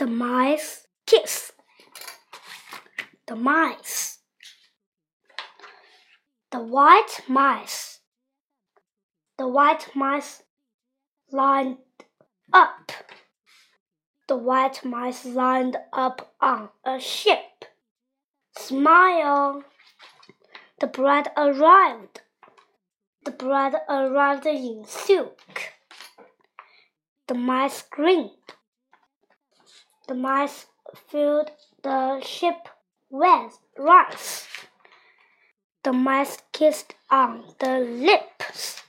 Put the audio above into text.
The mice kiss. The mice. The white mice. The white mice lined up. The white mice lined up on a ship. Smile. The bread arrived. The bread arrived in silk. The mice screamed. The mice filled the ship with rice. The mice kissed on the lips.